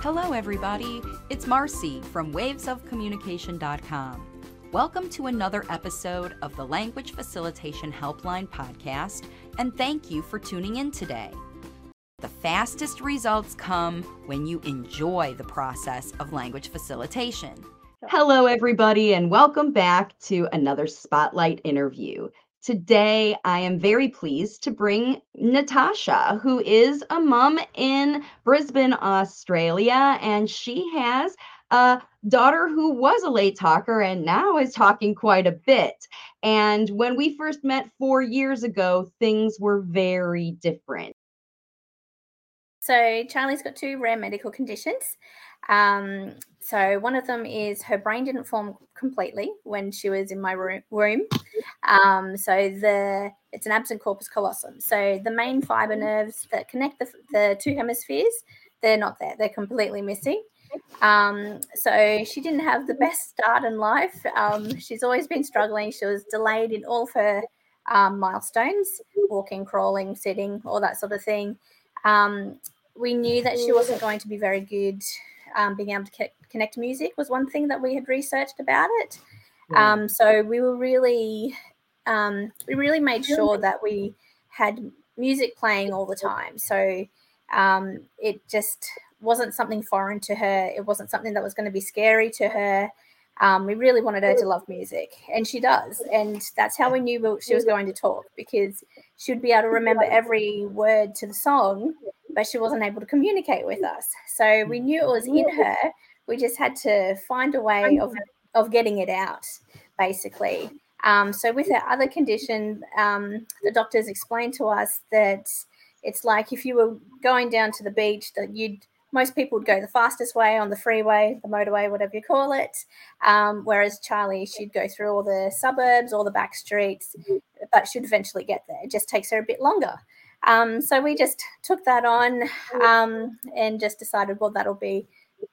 Hello, everybody. It's Marcy from wavesofcommunication.com. Welcome to another episode of the Language Facilitation Helpline podcast, and thank you for tuning in today. The fastest results come when you enjoy the process of language facilitation. Hello, everybody, and welcome back to another Spotlight interview. Today, I am very pleased to bring Natasha, who is a mom in Brisbane, Australia, and she has a daughter who was a late talker and now is talking quite a bit. And when we first met four years ago, things were very different. So, Charlie's got two rare medical conditions. Um, so one of them is her brain didn't form completely when she was in my room. Um, so the it's an absent corpus callosum. So the main fiber nerves that connect the, the two hemispheres, they're not there. They're completely missing. Um, so she didn't have the best start in life. Um, she's always been struggling. She was delayed in all of her um, milestones, walking, crawling, sitting, all that sort of thing. Um, we knew that she wasn't going to be very good um, being able to connect music was one thing that we had researched about it. Yeah. Um, so we were really, um, we really made sure that we had music playing all the time. So um, it just wasn't something foreign to her. It wasn't something that was going to be scary to her. Um, we really wanted her to love music, and she does. And that's how we knew she was going to talk because she would be able to remember every word to the song but she wasn't able to communicate with us. So we knew it was in her. We just had to find a way of, of getting it out, basically. Um, so with her other condition, um, the doctors explained to us that it's like if you were going down to the beach, that you'd most people would go the fastest way on the freeway, the motorway, whatever you call it. Um, whereas Charlie, she'd go through all the suburbs, all the back streets, but she'd eventually get there. It just takes her a bit longer. Um, so we just took that on um, and just decided, well, that'll be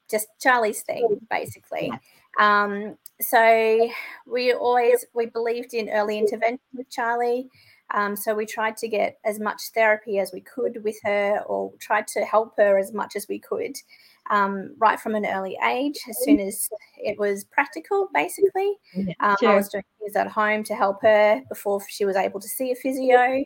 just Charlie's thing, basically. Um, so we always we believed in early intervention with Charlie. Um, so we tried to get as much therapy as we could with her, or tried to help her as much as we could um, right from an early age, as soon as it was practical, basically. Um, sure. I was doing things at home to help her before she was able to see a physio.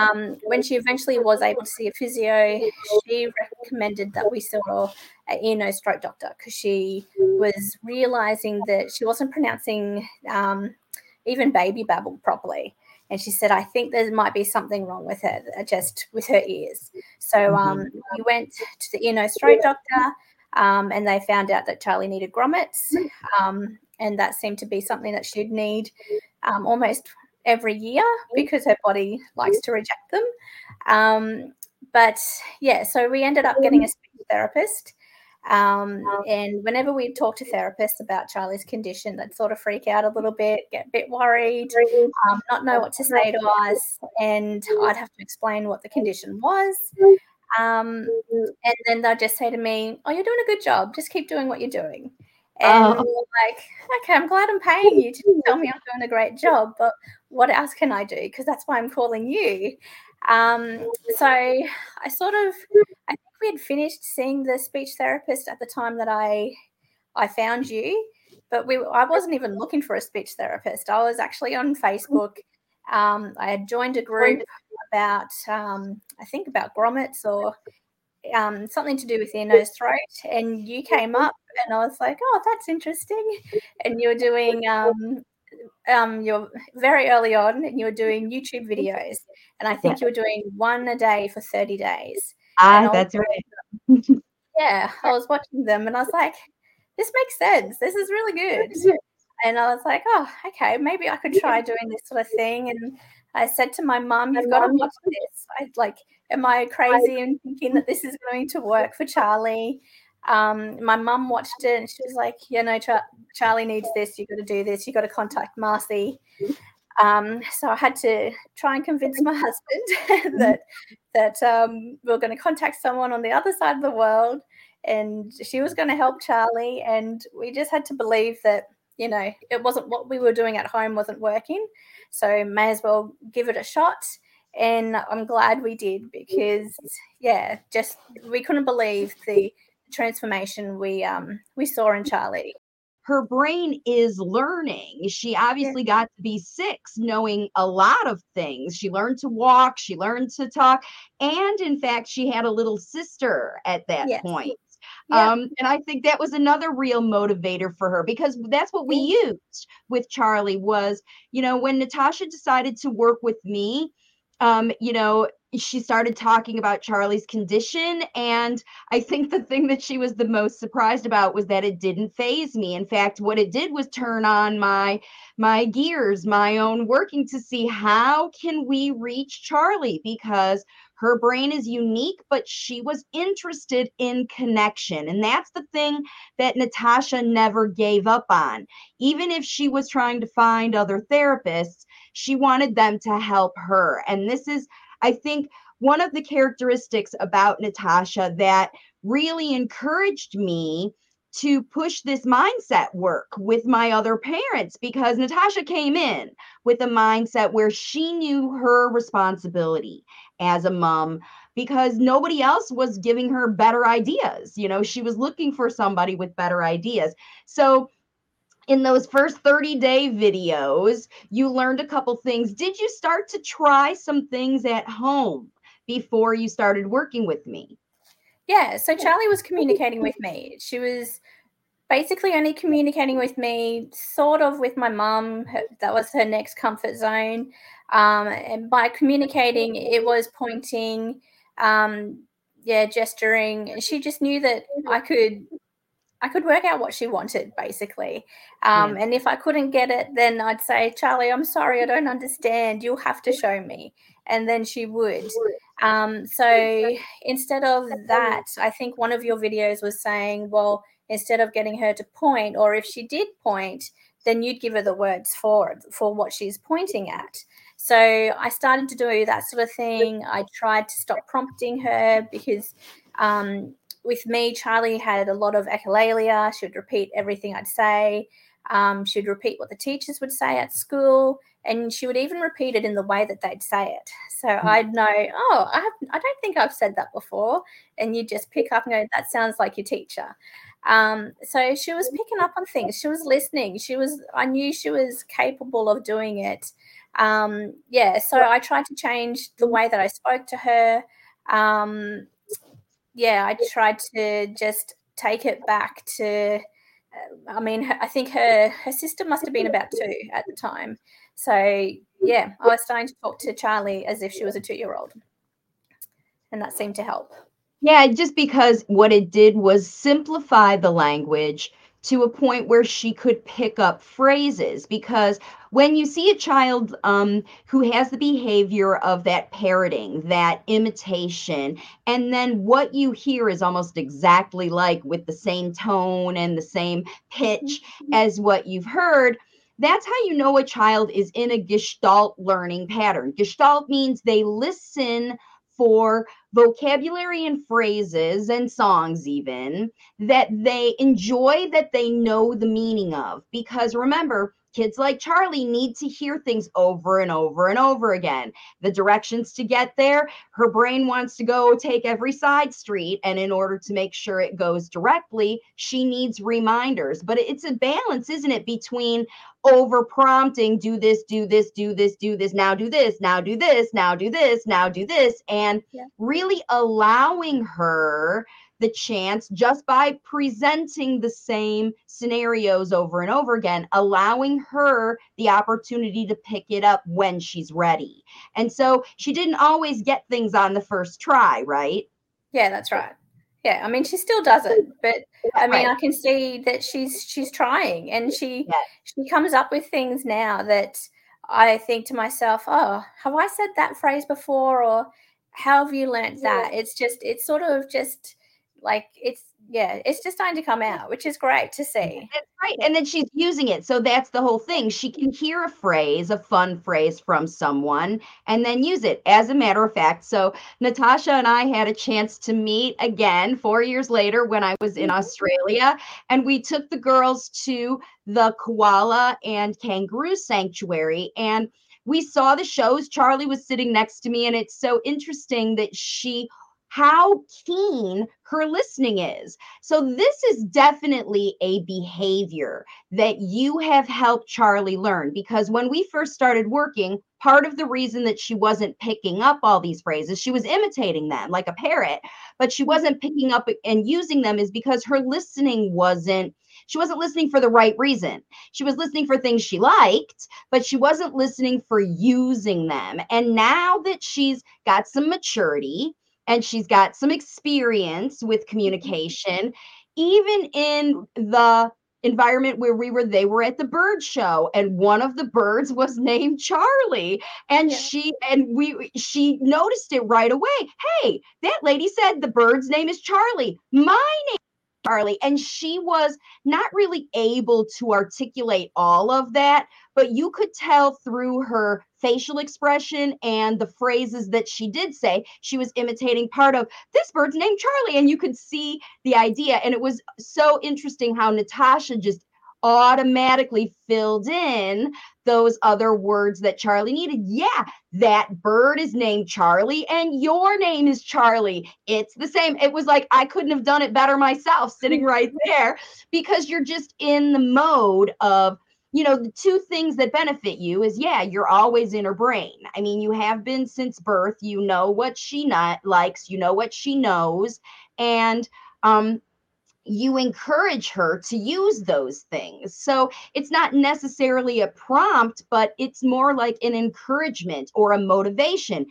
Um, when she eventually was able to see a physio, she recommended that we saw an ear, nose, throat doctor because she was realizing that she wasn't pronouncing um, even baby babble properly and she said, I think there might be something wrong with her, uh, just with her ears. So mm-hmm. um, we went to the ear, nose, throat doctor, um, and they found out that Charlie needed grommets, um, and that seemed to be something that she'd need um, almost every year because her body likes to reject them. Um, but yeah, so we ended up getting a speech therapist. Um, and whenever we talk to therapists about Charlie's condition, they'd sort of freak out a little bit, get a bit worried, um, not know what to say to us, and I'd have to explain what the condition was. Um, and then they'd just say to me, "Oh, you're doing a good job. Just keep doing what you're doing." And oh. like, okay, I'm glad I'm paying you to tell me I'm doing a great job, but what else can I do? Because that's why I'm calling you. Um, so I sort of, I think we had finished seeing the speech therapist at the time that I, I found you, but we, I wasn't even looking for a speech therapist. I was actually on Facebook. Um, I had joined a group about, um, I think about grommets or um, something to do with ear, nose, throat, and you came up, and I was like, "Oh, that's interesting." And you were doing um, um, you're very early on and you were doing YouTube videos. And I think yeah. you were doing one a day for 30 days. Ah, that's right. yeah, I was watching them and I was like, this makes sense. This is really good. And I was like, oh, okay, maybe I could try doing this sort of thing. And I said to my mum, you've got to watch this. I like, am I crazy and thinking that this is going to work for Charlie? Um, my mum watched it and she was like, "You know, Char- Charlie needs this. You've got to do this. You've got to contact Marcy." Um, so I had to try and convince my husband that that um, we are going to contact someone on the other side of the world, and she was going to help Charlie. And we just had to believe that you know it wasn't what we were doing at home wasn't working, so may as well give it a shot. And I'm glad we did because yeah, just we couldn't believe the transformation we um we saw in Charlie her brain is learning. She obviously got to be six, knowing a lot of things. She learned to walk, she learned to talk, and in fact, she had a little sister at that yes. point. Yeah. Um, and I think that was another real motivator for her because that's what we used with Charlie was, you know, when Natasha decided to work with me, um, you know, she started talking about Charlie's condition. And I think the thing that she was the most surprised about was that it didn't faze me. In fact, what it did was turn on my my gears, my own working to see how can we reach Charlie because her brain is unique, but she was interested in connection. And that's the thing that Natasha never gave up on. Even if she was trying to find other therapists, she wanted them to help her. And this is, I think, one of the characteristics about Natasha that really encouraged me to push this mindset work with my other parents because Natasha came in with a mindset where she knew her responsibility as a mom because nobody else was giving her better ideas. You know, she was looking for somebody with better ideas. So, in those first 30 day videos, you learned a couple things. Did you start to try some things at home before you started working with me? Yeah, so Charlie was communicating with me. She was basically only communicating with me, sort of with my mum. That was her next comfort zone. Um, and by communicating, it was pointing, um, yeah, gesturing. She just knew that I could. I could work out what she wanted, basically. Um, yeah. And if I couldn't get it, then I'd say, Charlie, I'm sorry, I don't understand. You'll have to show me. And then she would. Um, so instead of that, I think one of your videos was saying, well, instead of getting her to point, or if she did point, then you'd give her the words for for what she's pointing at. So I started to do that sort of thing. I tried to stop prompting her because um, with me, Charlie had a lot of echolalia. She would repeat everything I'd say. Um, she would repeat what the teachers would say at school, and she would even repeat it in the way that they'd say it. So mm. I'd know, oh, I have, I don't think I've said that before, and you just pick up and go, that sounds like your teacher. Um, so she was picking up on things. She was listening. She was. I knew she was capable of doing it. Um, yeah. So I tried to change the way that I spoke to her. Um, yeah, I tried to just take it back to. Uh, I mean, I think her her sister must have been about two at the time. So yeah, I was starting to talk to Charlie as if she was a two year old, and that seemed to help. Yeah, just because what it did was simplify the language to a point where she could pick up phrases. Because when you see a child um, who has the behavior of that parroting, that imitation, and then what you hear is almost exactly like with the same tone and the same pitch mm-hmm. as what you've heard. That's how you know a child is in a gestalt learning pattern. Gestalt means they listen for vocabulary and phrases and songs, even that they enjoy, that they know the meaning of. Because remember, kids like Charlie need to hear things over and over and over again. The directions to get there, her brain wants to go take every side street. And in order to make sure it goes directly, she needs reminders. But it's a balance, isn't it, between over prompting, do this, do this, do this, do this, now do this, now do this, now do this, now do this, and yeah. really allowing her the chance just by presenting the same scenarios over and over again, allowing her the opportunity to pick it up when she's ready. And so she didn't always get things on the first try, right? Yeah, that's right. Yeah, I mean she still does it, but I mean I can see that she's she's trying and she yeah. she comes up with things now that I think to myself, oh, have I said that phrase before or how have you learned that? It's just it's sort of just like it's yeah, it's just starting to come out, which is great to see. That's right. And then she's using it. So that's the whole thing. She can hear a phrase, a fun phrase from someone, and then use it. As a matter of fact, so Natasha and I had a chance to meet again four years later when I was in mm-hmm. Australia. And we took the girls to the koala and kangaroo sanctuary. And we saw the shows. Charlie was sitting next to me. And it's so interesting that she how keen her listening is. So, this is definitely a behavior that you have helped Charlie learn because when we first started working, part of the reason that she wasn't picking up all these phrases, she was imitating them like a parrot, but she wasn't picking up and using them is because her listening wasn't she wasn't listening for the right reason. She was listening for things she liked, but she wasn't listening for using them. And now that she's got some maturity and she's got some experience with mm-hmm. communication, even in the environment where we were they were at the bird show and one of the birds was named charlie and yeah. she and we she noticed it right away hey that lady said the bird's name is charlie my name Charlie. And she was not really able to articulate all of that, but you could tell through her facial expression and the phrases that she did say, she was imitating part of this bird's named Charlie. And you could see the idea. And it was so interesting how Natasha just automatically filled in those other words that Charlie needed. Yeah, that bird is named Charlie and your name is Charlie. It's the same. It was like I couldn't have done it better myself sitting right there because you're just in the mode of you know, the two things that benefit you is yeah, you're always in her brain. I mean, you have been since birth. You know what she not likes, you know what she knows. And um, you encourage her to use those things. So it's not necessarily a prompt, but it's more like an encouragement or a motivation.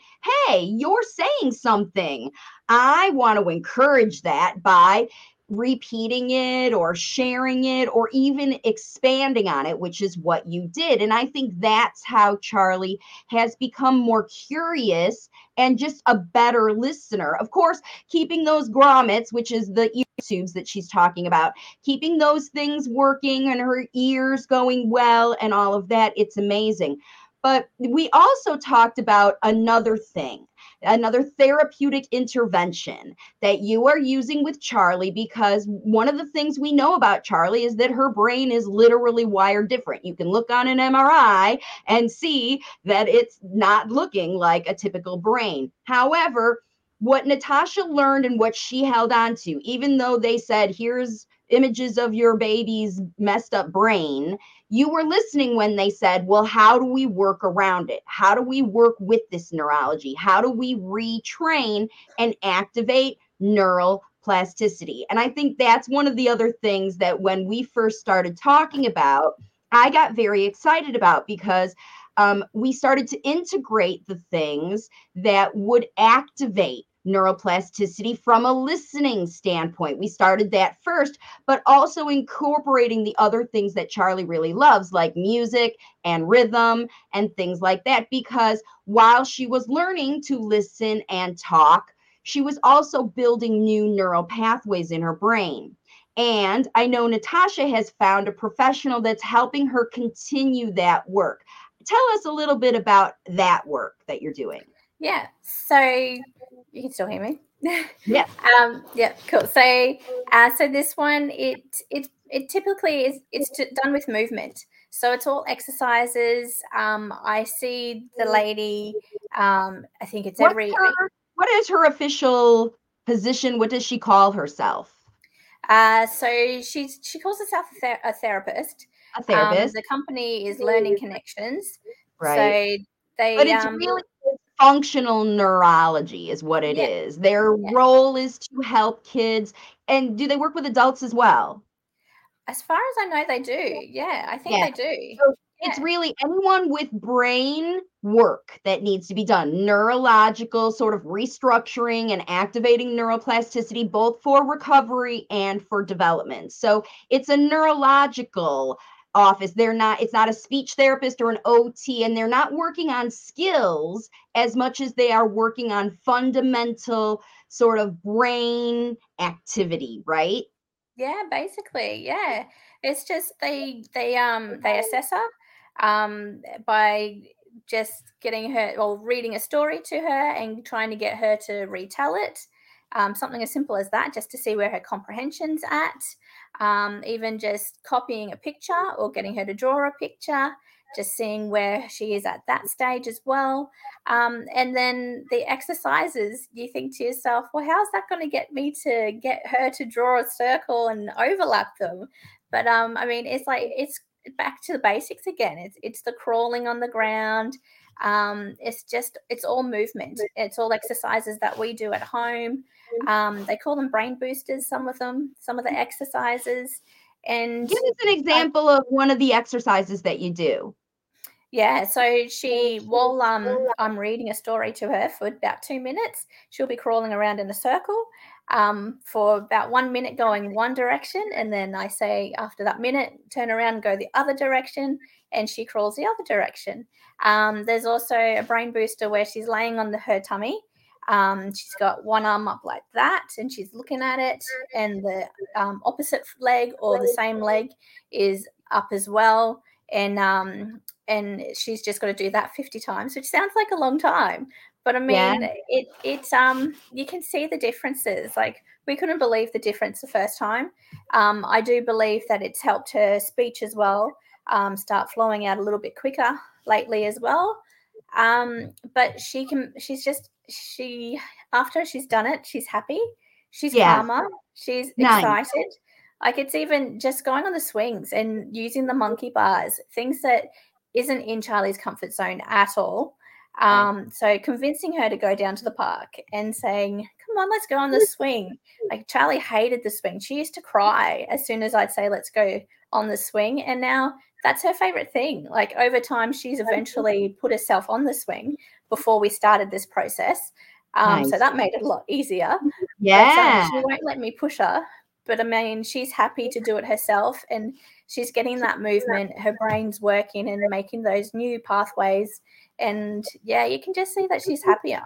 Hey, you're saying something. I want to encourage that by repeating it or sharing it or even expanding on it, which is what you did. And I think that's how Charlie has become more curious and just a better listener. Of course, keeping those grommets, which is the tubes that she's talking about, keeping those things working and her ears going well and all of that, it's amazing. But we also talked about another thing another therapeutic intervention that you are using with Charlie because one of the things we know about Charlie is that her brain is literally wired different. You can look on an MRI and see that it's not looking like a typical brain. However, what Natasha learned and what she held on to, even though they said, here's images of your baby's messed up brain, you were listening when they said, Well, how do we work around it? How do we work with this neurology? How do we retrain and activate neural plasticity? And I think that's one of the other things that when we first started talking about, I got very excited about because um, we started to integrate the things that would activate neuroplasticity from a listening standpoint. We started that first, but also incorporating the other things that Charlie really loves, like music and rhythm and things like that. Because while she was learning to listen and talk, she was also building new neural pathways in her brain. And I know Natasha has found a professional that's helping her continue that work. Tell us a little bit about that work that you're doing. Yeah. So you can still hear me. Yeah. um, yeah. Cool. So, uh, so this one, it it it typically is it's done with movement. So it's all exercises. Um, I see the lady. Um, I think it's every. Her, what is her official position? What does she call herself? Uh, so she's she calls herself a, ther- a therapist. A therapist. Um, the company is Learning Connections. Right. So they. But it's um, really functional neurology is what it yeah. is. Their yeah. role is to help kids. And do they work with adults as well? As far as I know, they do. Yeah, I think yeah. they do. So it's really anyone with brain work that needs to be done, neurological sort of restructuring and activating neuroplasticity, both for recovery and for development. So it's a neurological office. They're not it's not a speech therapist or an ot and they're not working on skills as much as they are working on fundamental sort of brain activity right? Yeah basically yeah. It's just they they um they assess her um by just getting her or reading a story to her and trying to get her to retell it. Um, something as simple as that just to see where her comprehension's at um, even just copying a picture or getting her to draw a picture just seeing where she is at that stage as well. Um, and then the exercises, you think to yourself, well, how's that going to get me to get her to draw a circle and overlap them? But um, I mean, it's like it's back to the basics again. It's it's the crawling on the ground. Um, it's just it's all movement. It's all exercises that we do at home. Um, they call them brain boosters. Some of them, some of the exercises. And give us an example I, of one of the exercises that you do. Yeah, so she while um I'm reading a story to her for about two minutes, she'll be crawling around in a circle um, for about one minute going one direction, and then I say after that minute, turn around, go the other direction, and she crawls the other direction. Um, there's also a brain booster where she's laying on the, her tummy. Um, she's got one arm up like that, and she's looking at it, and the um, opposite leg or the same leg is up as well and um and she's just got to do that 50 times which sounds like a long time but i mean yeah. it it's um you can see the differences like we couldn't believe the difference the first time um i do believe that it's helped her speech as well um start flowing out a little bit quicker lately as well um but she can she's just she after she's done it she's happy she's yeah. calmer she's nice. excited like it's even just going on the swings and using the monkey bars, things that isn't in Charlie's comfort zone at all. Um, so convincing her to go down to the park and saying, "Come on, let's go on the swing." Like Charlie hated the swing. She used to cry as soon as I'd say, "Let's go on the swing," and now that's her favorite thing. Like over time, she's eventually put herself on the swing before we started this process. Um, nice. So that made it a lot easier. Yeah, but, um, she won't let me push her but I mean, she's happy to do it herself and she's getting that movement. Her brain's working and making those new pathways. And yeah, you can just see that she's happier.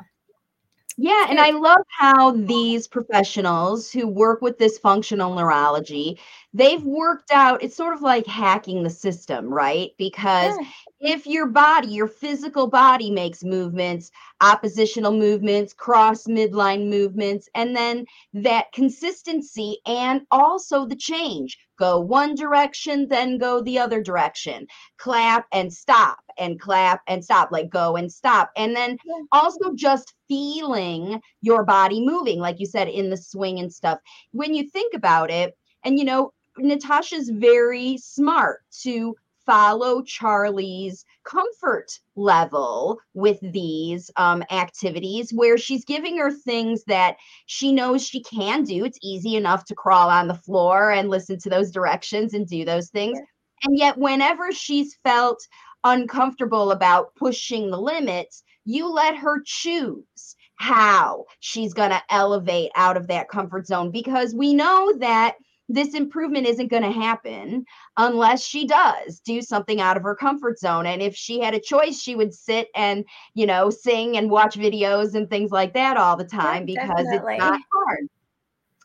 Yeah, and I love how these professionals who work with this functional neurology, they've mm-hmm. worked out it's sort of like hacking the system, right? Because yeah if your body, your physical body makes movements, oppositional movements, cross midline movements, and then that consistency and also the change go one direction, then go the other direction, clap and stop, and clap and stop, like go and stop. And then also just feeling your body moving, like you said, in the swing and stuff. When you think about it, and you know, Natasha's very smart to follow Charlie's comfort level with these um, activities where she's giving her things that she knows she can do. It's easy enough to crawl on the floor and listen to those directions and do those things. And yet, whenever she's felt uncomfortable about pushing the limits, you let her choose how she's going to elevate out of that comfort zone because we know that this improvement isn't going to happen unless she does do something out of her comfort zone. And if she had a choice she would sit and you know sing and watch videos and things like that all the time yeah, because definitely. it's not hard.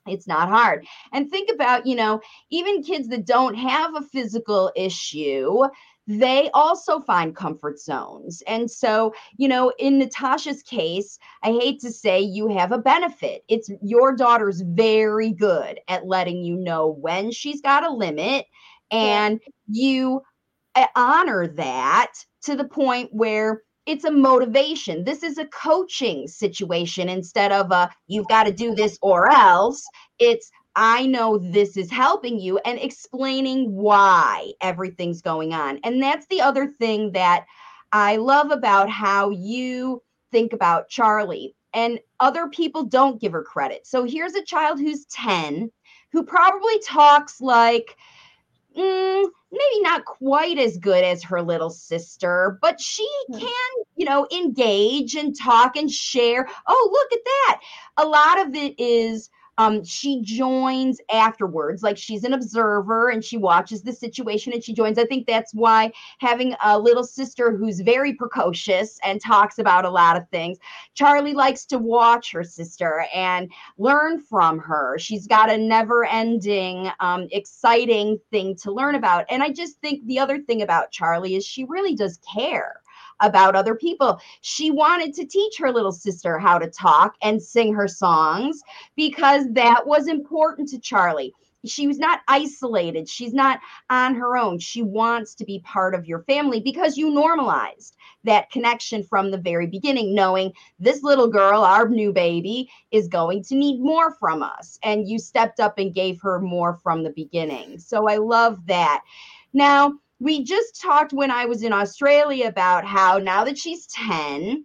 It's not hard. And think about you know even kids that don't have a physical issue they also find comfort zones. And so, you know, in Natasha's case, I hate to say you have a benefit. It's your daughter's very good at letting you know when she's got a limit and yeah. you eh, honor that to the point where it's a motivation. This is a coaching situation instead of a you've got to do this or else. It's I know this is helping you and explaining why everything's going on. And that's the other thing that I love about how you think about Charlie. And other people don't give her credit. So here's a child who's 10 who probably talks like, mm, maybe not quite as good as her little sister, but she hmm. can, you know, engage and talk and share. Oh, look at that. A lot of it is um, she joins afterwards, like she's an observer and she watches the situation and she joins. I think that's why having a little sister who's very precocious and talks about a lot of things, Charlie likes to watch her sister and learn from her. She's got a never ending, um, exciting thing to learn about. And I just think the other thing about Charlie is she really does care about other people. She wanted to teach her little sister how to talk and sing her songs because that was important to Charlie. she was not isolated. She's not on her own. She wants to be part of your family because you normalized that connection from the very beginning knowing this little girl our new baby is going to need more from us. And you stepped up and gave her more from the beginning. So i love that. Now we just talked when i was in australia about how now that she's 10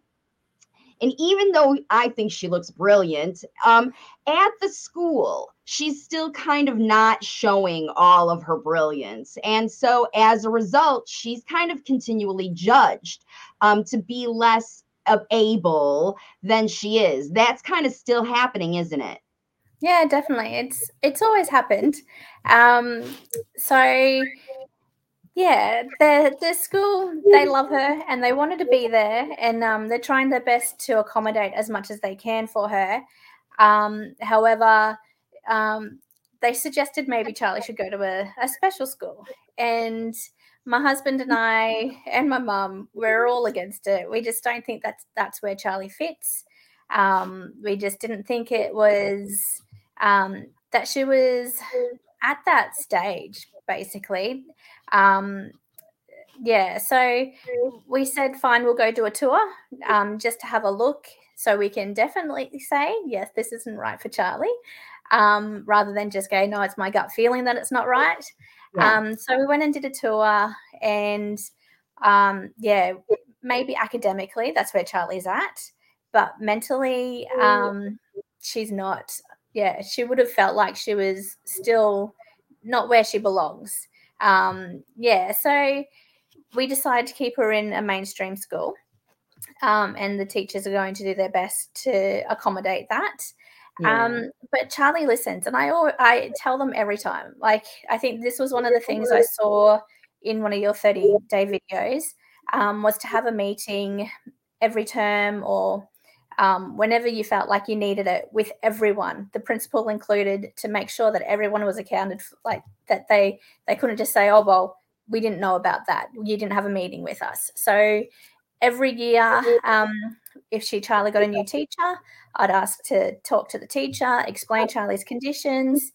and even though I think she looks brilliant, um, at the school, she's still kind of not showing all of her brilliance. And so as a result, she's kind of continually judged um, to be less able than she is. That's kind of still happening, isn't it? Yeah, definitely. It's it's always happened. Um, so yeah, the the school they love her and they wanted to be there, and um, they're trying their best to accommodate as much as they can for her. Um, however, um, they suggested maybe Charlie should go to a, a special school, and my husband and I and my mum we're all against it. We just don't think that's that's where Charlie fits. Um, we just didn't think it was um, that she was at that stage basically um, yeah, so we said, fine, we'll go do a tour um, just to have a look so we can definitely say, yes, this isn't right for Charlie, um, rather than just go, no, it's my gut feeling that it's not right. Yeah. Um, so we went and did a tour, and um, yeah, maybe academically, that's where Charlie's at, but mentally, um, she's not. Yeah, she would have felt like she was still not where she belongs um, yeah, so we decided to keep her in a mainstream school. Um, and the teachers are going to do their best to accommodate that. Yeah. Um, but Charlie listens, and I I tell them every time. Like I think this was one of the things I saw in one of your thirty day videos um, was to have a meeting every term or um, whenever you felt like you needed it with everyone, the principal included, to make sure that everyone was accounted for, like that they they couldn't just say, oh well, we didn't know about that. You didn't have a meeting with us. So every year, um, if she Charlie got a new teacher, I'd ask to talk to the teacher, explain Charlie's conditions,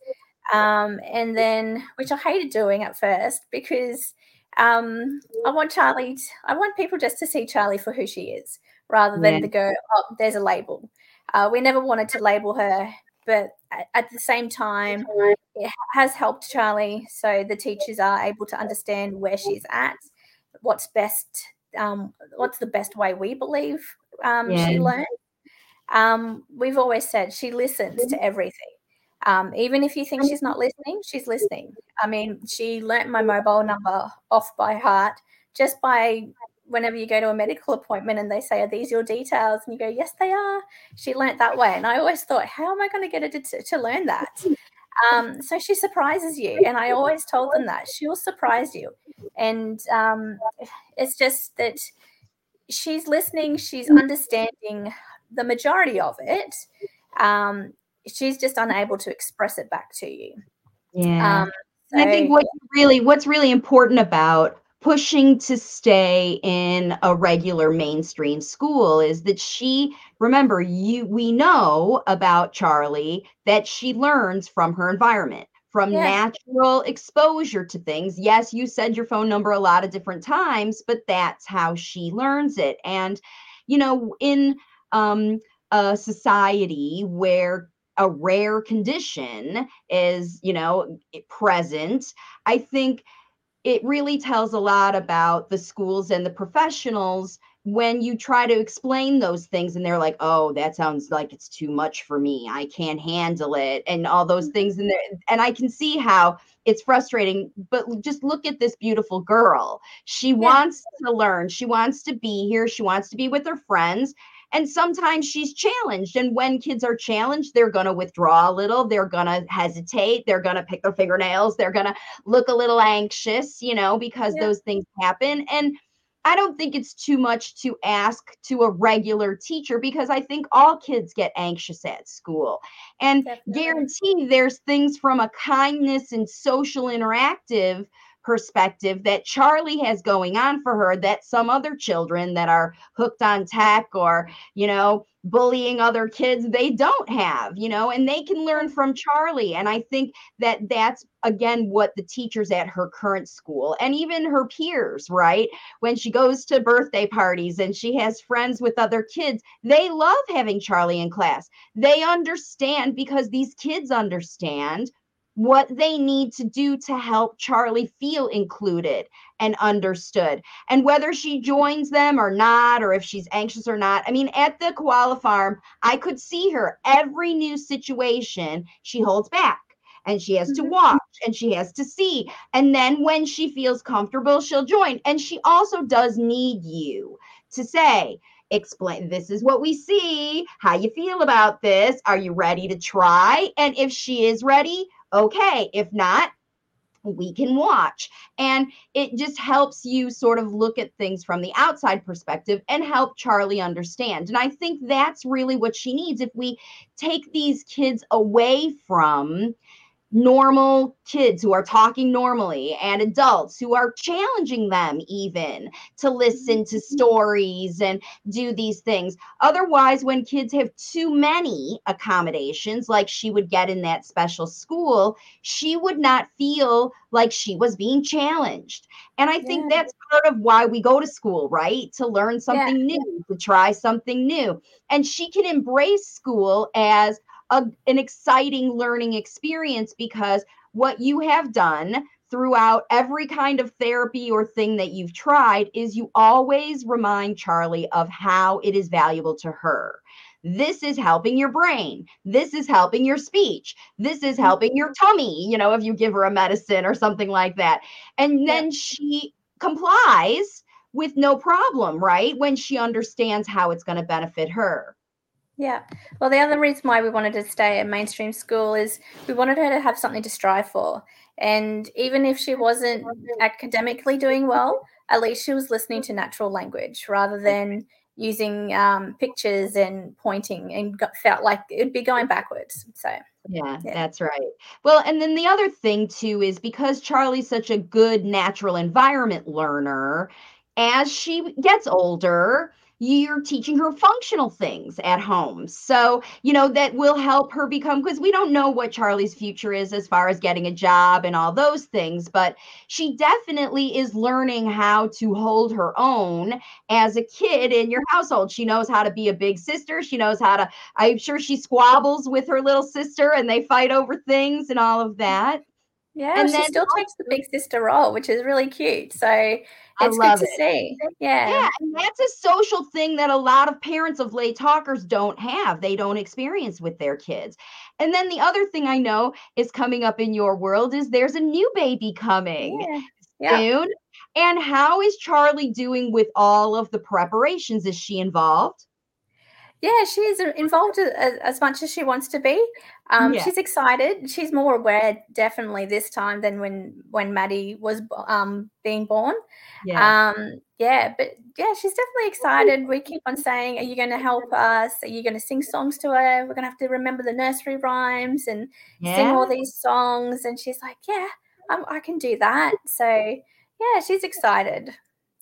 um, and then which I hated doing at first because um, I want Charlie. I want people just to see Charlie for who she is rather than yeah. to go, oh, there's a label. Uh, we never wanted to label her, but at, at, the same time, it has helped Charlie. So the teachers are able to understand where she's at, what's best, um, what's the best way we believe um, yeah. she learns. Um, we've always said she listens to everything. Um, even if you think she's not listening, she's listening. I mean, she learnt my mobile number off by heart just by whenever you go to a medical appointment and they say, Are these your details? And you go, Yes, they are. She learnt that way. And I always thought, How am I going to get her to, to learn that? Um, so she surprises you. And I always told them that she'll surprise you. And um, it's just that she's listening, she's understanding the majority of it. Um, she's just unable to express it back to you. Yeah. Um, so, I think what really what's really important about pushing to stay in a regular mainstream school is that she remember you we know about Charlie that she learns from her environment from yeah. natural exposure to things. Yes, you said your phone number a lot of different times, but that's how she learns it. And you know, in um, a society where a rare condition is, you know, present, I think it really tells a lot about the schools and the professionals when you try to explain those things and they're like oh that sounds like it's too much for me i can't handle it and all those mm-hmm. things and and i can see how it's frustrating but just look at this beautiful girl she yeah. wants to learn she wants to be here she wants to be with her friends and sometimes she's challenged. And when kids are challenged, they're going to withdraw a little, they're going to hesitate, they're going to pick their fingernails, they're going to look a little anxious, you know, because yeah. those things happen. And I don't think it's too much to ask to a regular teacher because I think all kids get anxious at school. And Definitely. guarantee there's things from a kindness and social interactive perspective that Charlie has going on for her that some other children that are hooked on tech or, you know, bullying other kids they don't have you know and they can learn from charlie. And i think that that's again what the teachers at her current school and even her peers right? When she goes to birthday parties and she has friends with other kids they love having charlie in class. They understand because these kids understand what they need to do to help Charlie feel included and understood. And whether she joins them or not, or if she's anxious or not. I mean, at the koala farm, I could see her every new situation, she holds back and she has to mm-hmm. watch and she has to see. And then when she feels comfortable, she'll join. And she also does need you to say, explain this is what we see how you feel about this are you ready to try and if she is ready okay. If not, we can watch. And it just helps you sort of look at things from the outside perspective and help Charlie understand. And I think that's really what she needs. If we take these kids away from normal kids who are talking normally and adults who are challenging them even to listen to stories and do these things. Otherwise, when kids have too many accommodations, like she would get in that special school, she would not feel like she was being challenged. And I think yeah. that's part of why we go to school, right? To learn something yeah. new, to try something new. And she can embrace school as a, an exciting learning experience because what you have done throughout every kind of therapy or thing that you've tried is you always remind Charlie of how it is valuable to her. This is helping your brain. This is helping your speech. This is mm-hmm. helping your tummy, you know, if you give her a medicine or something like that. And then yeah. she complies with no problem, right? When she understands how it's going to benefit her. Yeah. Well, the other reason why we wanted to stay at mainstream school is we wanted her to have something to strive for. And even if she wasn't academically doing well, at least she was listening to natural language rather than using um, pictures and pointing and got, felt like it'd be going backwards. So, yeah, yeah, that's right. Well, and then the other thing too is because Charlie's such a good natural environment learner, as she gets older, you're teaching her functional things at home. So, you know, that will help her become, because we don't know what Charlie's future is as far as getting a job and all those things, but she definitely is learning how to hold her own as a kid in your household. She knows how to be a big sister. She knows how to, I'm sure she squabbles with her little sister and they fight over things and all of that. Yeah, and she still takes the big sister role, which is really cute. So it's good to it. see. Yeah. Yeah. And that's a social thing that a lot of parents of late talkers don't have. They don't experience with their kids. And then the other thing I know is coming up in your world is there's a new baby coming yeah. soon. Yeah. And how is Charlie doing with all of the preparations? Is she involved? Yeah, she's involved as, as much as she wants to be. Um, yeah. She's excited. She's more aware, definitely, this time than when when Maddie was um, being born. Yeah. Um, yeah, but yeah, she's definitely excited. We keep on saying, "Are you going to help us? Are you going to sing songs to her? We're going to have to remember the nursery rhymes and yeah. sing all these songs." And she's like, "Yeah, I can do that." So yeah, she's excited.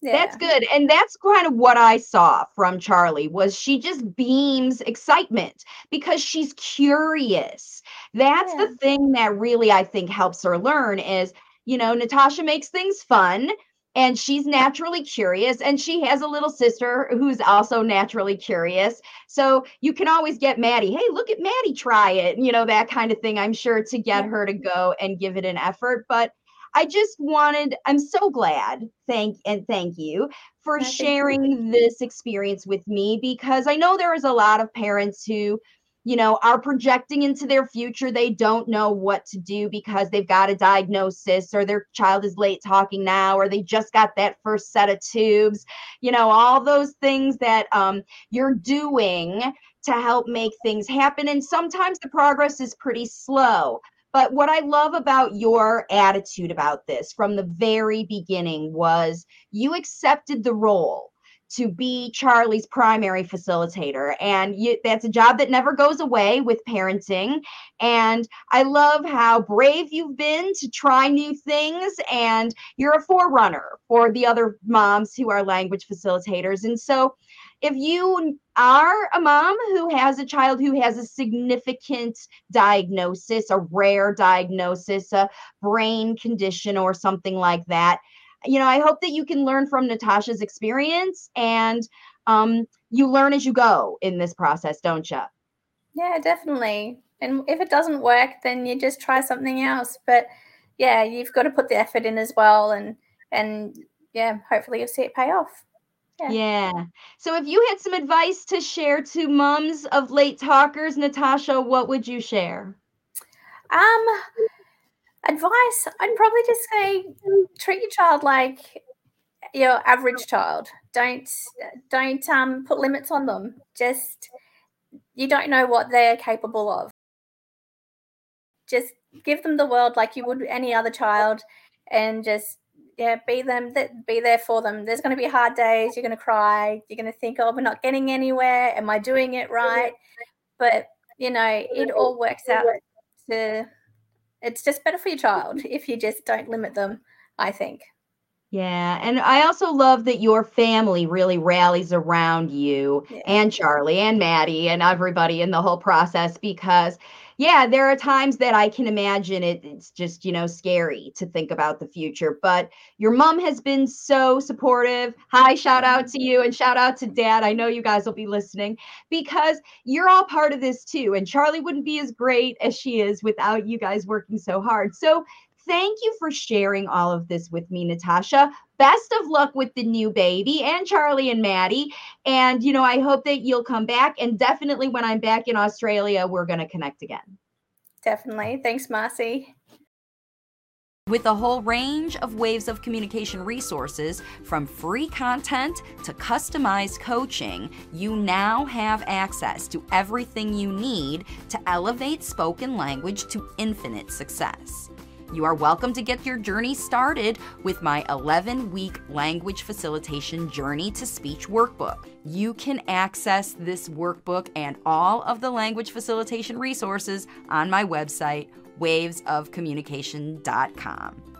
Yeah. That's good. And that's kind of what I saw from Charlie was she just beams excitement because she's curious. That's yeah. the thing that really I think helps her learn is, you know, Natasha makes things fun and she's naturally curious and she has a little sister who's also naturally curious. So you can always get Maddie, "Hey, look at Maddie try it." You know, that kind of thing. I'm sure to get her to go and give it an effort, but I just wanted, I'm so glad, thank and thank you for sharing this experience with me because I know there is a lot of parents who, you know, are projecting into their future. They don't know what to do because they've got a diagnosis or their child is late talking now or they just got that first set of tubes, you know, all those things that um, you're doing to help make things happen. And sometimes the progress is pretty slow. But what I love about your attitude about this from the very beginning was you accepted the role to be Charlie's primary facilitator. And you, that's a job that never goes away with parenting. And I love how brave you've been to try new things. And you're a forerunner for the other moms who are language facilitators. And so, if you are a mom who has a child who has a significant diagnosis, a rare diagnosis, a brain condition, or something like that, you know, I hope that you can learn from Natasha's experience and um, you learn as you go in this process, don't you? Yeah, definitely. And if it doesn't work, then you just try something else. But yeah, you've got to put the effort in as well, and and yeah, hopefully you'll see it pay off. Yeah. yeah. So if you had some advice to share to mums of late talkers, Natasha, what would you share? Um, advice, I'd probably just say treat your child like your average child. Don't don't um put limits on them. Just you don't know what they're capable of. Just give them the world like you would any other child and just yeah, be them that be there for them. There's going to be hard days. You're going to cry. You're going to think, oh, we're not getting anywhere. Am I doing it right? But you know, it all works out to. It's just better for your child if you just don't limit them. I think. Yeah, and I also love that your family really rallies around you yeah. and Charlie and Maddie and everybody in the whole process because yeah, there are times that I can imagine it, it's just, you know, scary to think about the future. But your mom has been so supportive. Hi, shout out to you and shout out to dad. I know you guys will be listening because you're all part of this too. And Charlie wouldn't be as great as she is without you guys working so hard. So thank you for sharing all of this with me, Natasha. Best of luck with the new baby and Charlie and Maddie. And, you know, I hope that you'll come back. And definitely when I'm back in Australia, we're going to connect again. Definitely. Thanks, Marcy. With a whole range of waves of communication resources, from free content to customized coaching, you now have access to everything you need to elevate spoken language to infinite success. You are welcome to get your journey started with my 11 week language facilitation journey to speech workbook. You can access this workbook and all of the language facilitation resources on my website, wavesofcommunication.com.